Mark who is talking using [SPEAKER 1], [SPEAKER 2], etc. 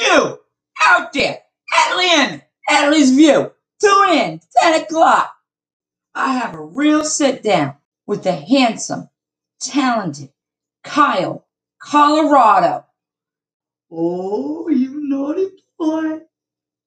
[SPEAKER 1] you out there at Lynn, Adley's View, tune in, 10 o'clock. I have a real sit down with the handsome, talented Kyle Colorado. Oh, you naughty boy.